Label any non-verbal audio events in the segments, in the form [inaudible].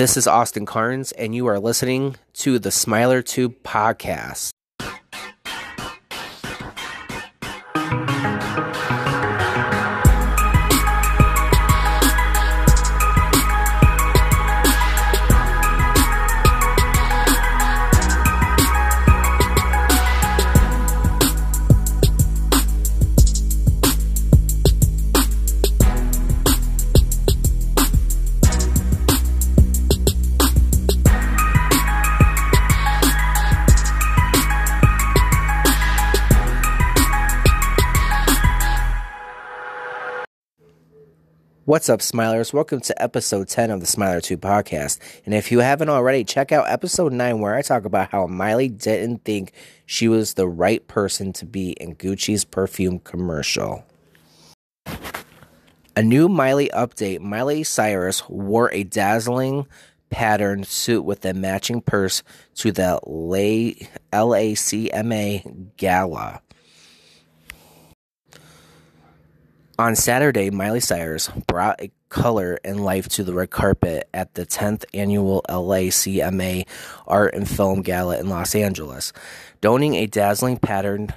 This is Austyn Karns, and you are listening to the Smiler Tube podcast. What's up, Smilers? Welcome to episode 10 of the Smiler Tube podcast. And if you haven't already, check out episode 9 where I talk about how Miley didn't think she was the right person to be in Gucci's perfume commercial. A new Miley update Miley Cyrus wore a dazzling patterned suit with a matching purse to the LACMA gala. On Saturday, Miley Cyrus brought a color and life to the red carpet at the 10th annual LACMA Art and Film Gala in Los Angeles, donning a dazzling patterned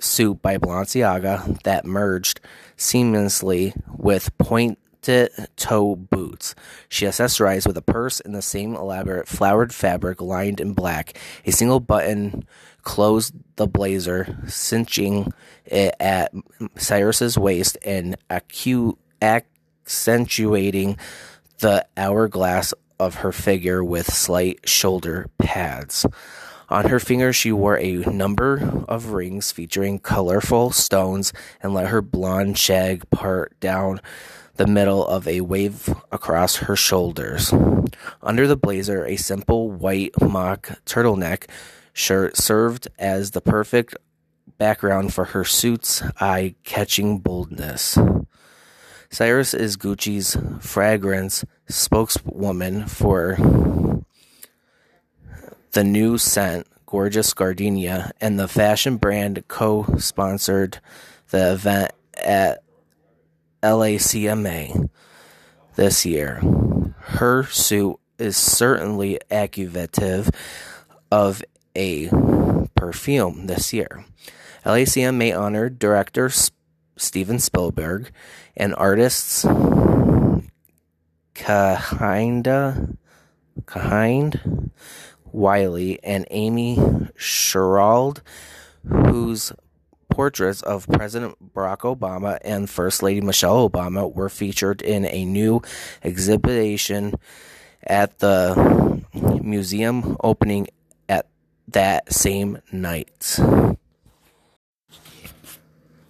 suit by Balenciaga that merged seamlessly with pointed toe boots. She accessorized with a purse in the same elaborate flowered fabric lined in black, a single button closed the blazer, cinching it at Cyrus's waist and acu- accentuating the hourglass of her figure with slight shoulder pads. On her fingers, she wore a number of rings featuring colorful stones and let her blonde shag part down the middle of a wave across her shoulders. Under the blazer, a simple white mock turtleneck shirt served as the perfect background for her suit's eye catching boldness. Cyrus is Gucci's fragrance spokeswoman for the new scent, Gorgeous Gardenia, and the fashion brand co sponsored the event at LACMA this year. Her suit is certainly accusative of a perfume this year. LACMA honored director Steven Spielberg and artists Kehinde, Kehinde Wiley and Amy Sherald, whose portraits of President Barack Obama and First Lady Michelle Obama were featured in a new exhibition at the museum opening at that same night.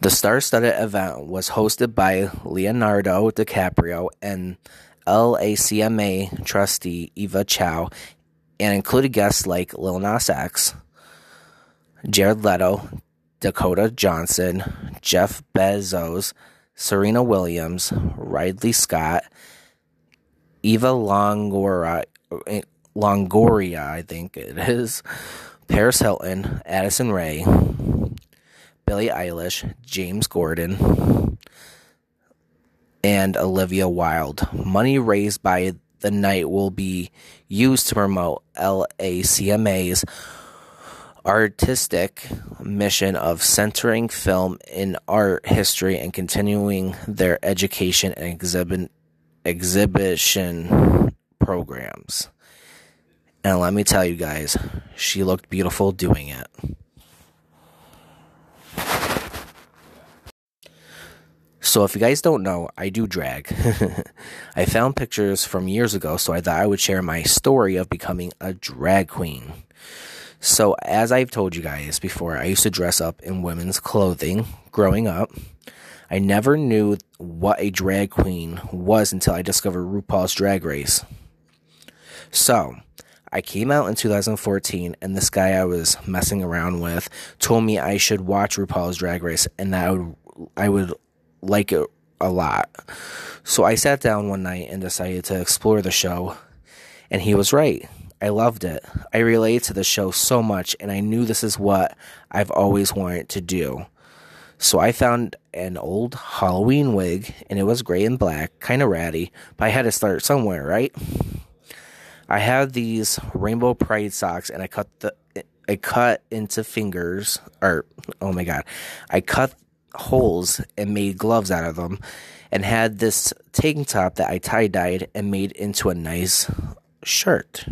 The star studded event was hosted by Leonardo DiCaprio and LACMA trustee Eva Chow and included guests like Lil Nas X, Jared Leto, Dakota Johnson, Jeff Bezos, Serena Williams, Ridley Scott, Eva Longoria, Longoria, I think it is, Paris Hilton, Addison Rae, Billie Eilish, James Corden, and Olivia Wilde. Money raised by the night will be used to promote LACMA's artistic mission of centering film in art history and continuing their education and exhibit, exhibition programs. And let me tell you guys, she looked beautiful doing it. So, if you guys don't know, I do drag. [laughs] I found pictures from years ago, so I thought I would share my story of becoming a drag queen. So, as I've told you guys before, I used to dress up in women's clothing growing up. I never knew what a drag queen was until I discovered RuPaul's Drag Race. So, I came out in 2014, and this guy I was messing around with told me I should watch RuPaul's Drag Race, and that I would I would like it a lot. So I sat down one night and decided to explore the show, and he was right. I loved it. I related to the show so much, and I knew this is what I've always wanted to do. So I found an old Halloween wig, and it was gray and black, kind of ratty, but I had to start somewhere, right? I had these rainbow pride socks and I cut the I cut into fingers or oh my god. I cut holes and made gloves out of them and had this tank top that I tie dyed and made into a nice shirt.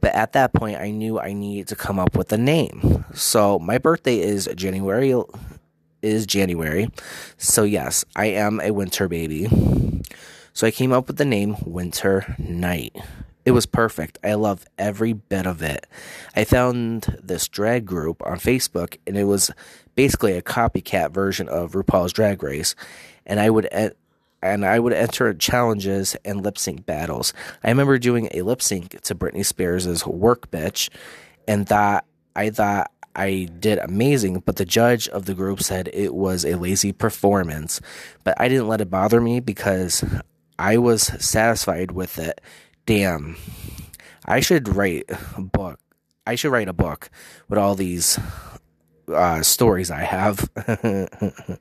But at that point, I knew I needed to come up with a name. So my birthday is January is January. So yes, I am a winter baby. So I came up with the name Winter Night. It was perfect. I love every bit of it. I found this drag group on Facebook and it was basically a copycat version of RuPaul's Drag Race and I would eh, and I would enter challenges and lip sync battles. I remember doing a lip sync to Britney Spears' "Work Bitch," and that I thought I did amazing, but the judge of the group said it was a lazy performance. But I didn't let it bother me because I was satisfied with it. Damn, I should write a book. I should write a book with all these uh, stories I have. [laughs]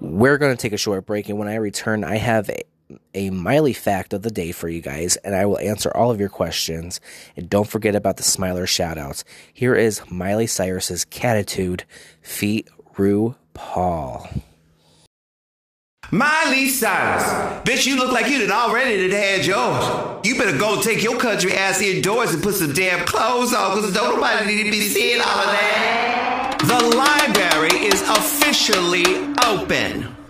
We're going to take a short break, and when I return, I have a, a Miley fact of the day for you guys, and I will answer all of your questions. And don't forget about the Smiler shoutouts. Here is Miley Cyrus's Cattitude, Feet Rue Paul. Miley Cyrus, bitch, you look like you did already did had yours. You better go take your country ass indoors and put some damn clothes on, cause don't nobody need to be seeing all of that. The library is officially open.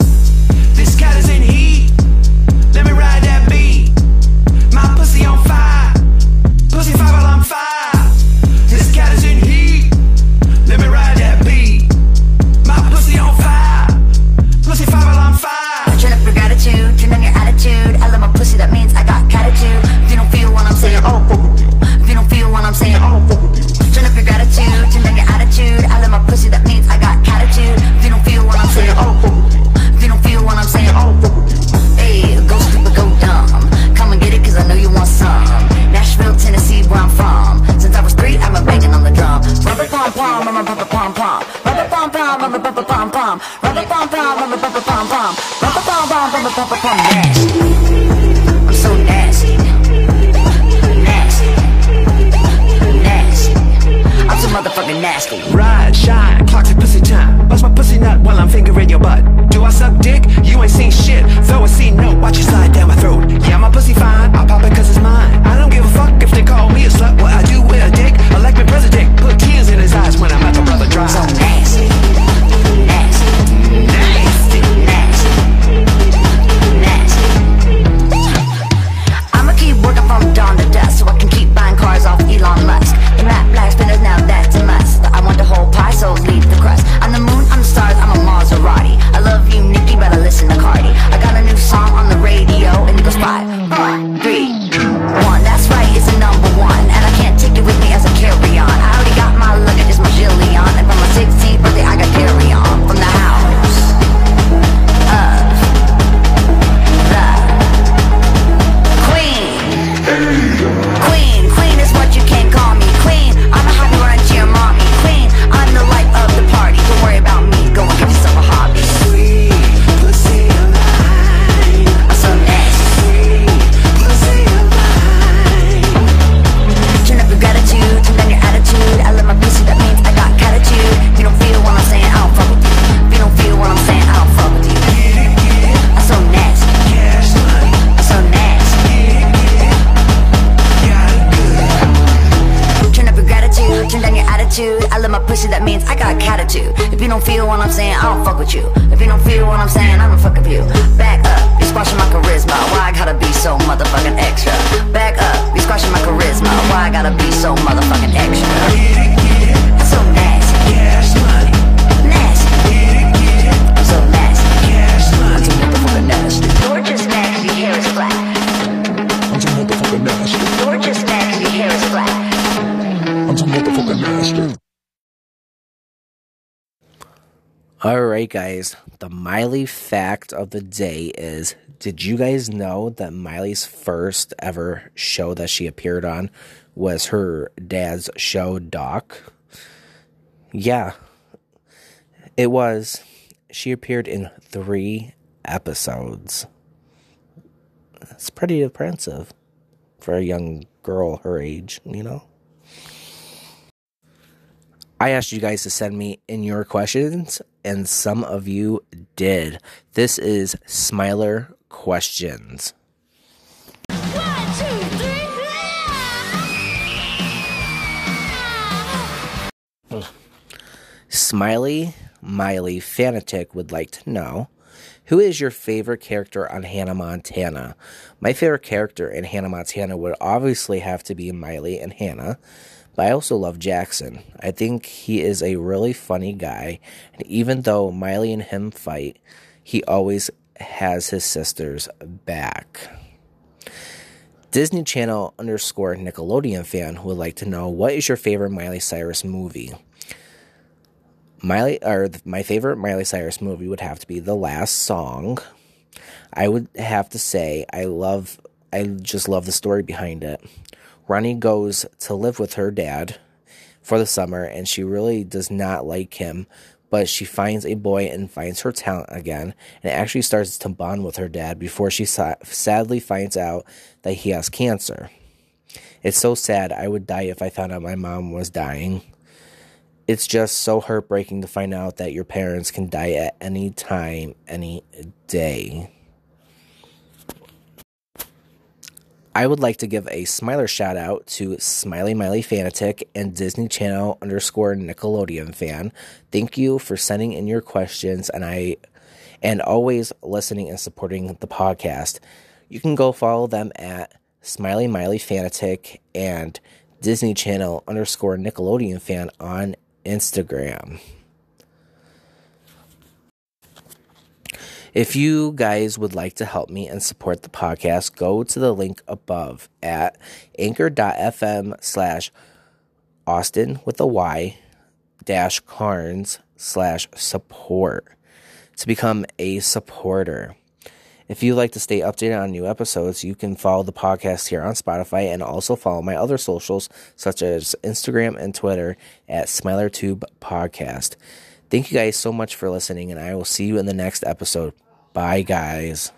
I'm so motherfucking black. All right, guys. The Miley fact of the day is Did you guys know that Miley's first ever show that she appeared on was her dad's show, Doc? Yeah, it was. She appeared in three episodes. It's pretty offensive for a young girl her age, you know? I asked you guys to send me in your questions, and some of you did. This is Smiler Questions. Smiley Miley Fanatic would like to know who is your favorite character on Hannah Montana? My favorite character in Hannah Montana would obviously have to be Miley and Hannah, but I also love Jackson. I think he is a really funny guy, and even though Miley and him fight, he always has his sister's back. Disney Channel underscore Nickelodeon fan would like to know what is your favorite Miley Cyrus movie? Miley or my favorite Miley Cyrus movie would have to be The Last Song. I would have to say I love I just love the story behind it. Ronnie goes to live with her dad for the summer and she really does not like him, but she finds a boy and finds her talent again and actually starts to bond with her dad before she sa- sadly finds out that he has cancer. It's so sad. I would die if I found out my mom was dying it's just so heartbreaking to find out that your parents can die at any time, any day. I would like to give a smiler shout out to Smiley Miley Fanatic and Disney Channel underscore Nickelodeon fan. Thank you for sending in your questions and I and always listening and supporting the podcast. You can go follow them at Smiley Miley Fanatic and Disney Channel underscore Nickelodeon fan on Instagram. If you guys would like to help me and support the podcast, go to the link above at anchor.fm slash Austin with a Y dash Karns slash support to become a supporter. If you'd like to stay updated on new episodes, you can follow the podcast here on Spotify and also follow my other socials such as Instagram and Twitter at SmilerTube Podcast. Thank you guys so much for listening, and I will see you in the next episode. Bye, guys.